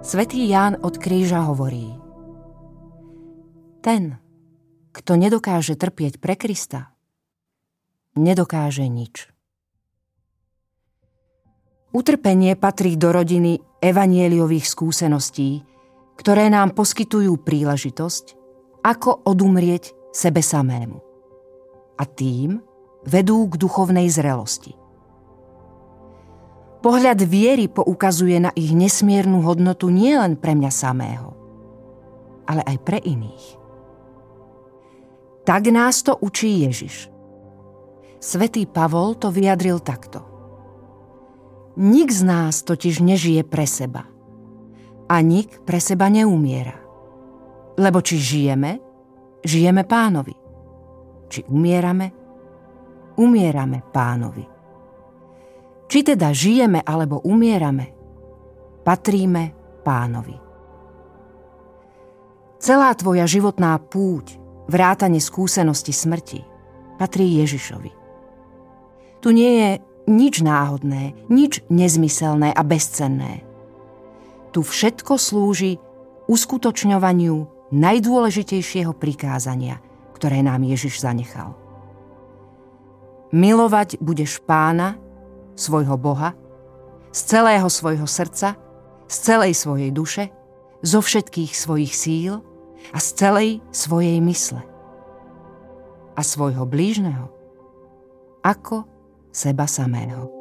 Svetý Ján od kríža hovorí Ten, kto nedokáže trpieť pre Krista, nedokáže nič. Utrpenie patrí do rodiny evanieliových skúseností, ktoré nám poskytujú príležitosť, ako odumrieť sebe samému. A tým vedú k duchovnej zrelosti. Pohľad viery poukazuje na ich nesmiernu hodnotu nielen pre mňa samého, ale aj pre iných. Tak nás to učí Ježiš. Svetý Pavol to vyjadril takto. Nik z nás totiž nežije pre seba. A nik pre seba neumiera. Lebo či žijeme, žijeme pánovi. Či umierame, umierame pánovi. Či teda žijeme alebo umierame, patríme pánovi. Celá tvoja životná púť, vrátane skúsenosti smrti, patrí Ježišovi. Tu nie je nič náhodné, nič nezmyselné a bezcenné. Tu všetko slúži uskutočňovaniu najdôležitejšieho prikázania, ktoré nám Ježiš zanechal. Milovať budeš pána, svojho Boha, z celého svojho srdca, z celej svojej duše, zo všetkých svojich síl a z celej svojej mysle. A svojho blížneho ako seba samého.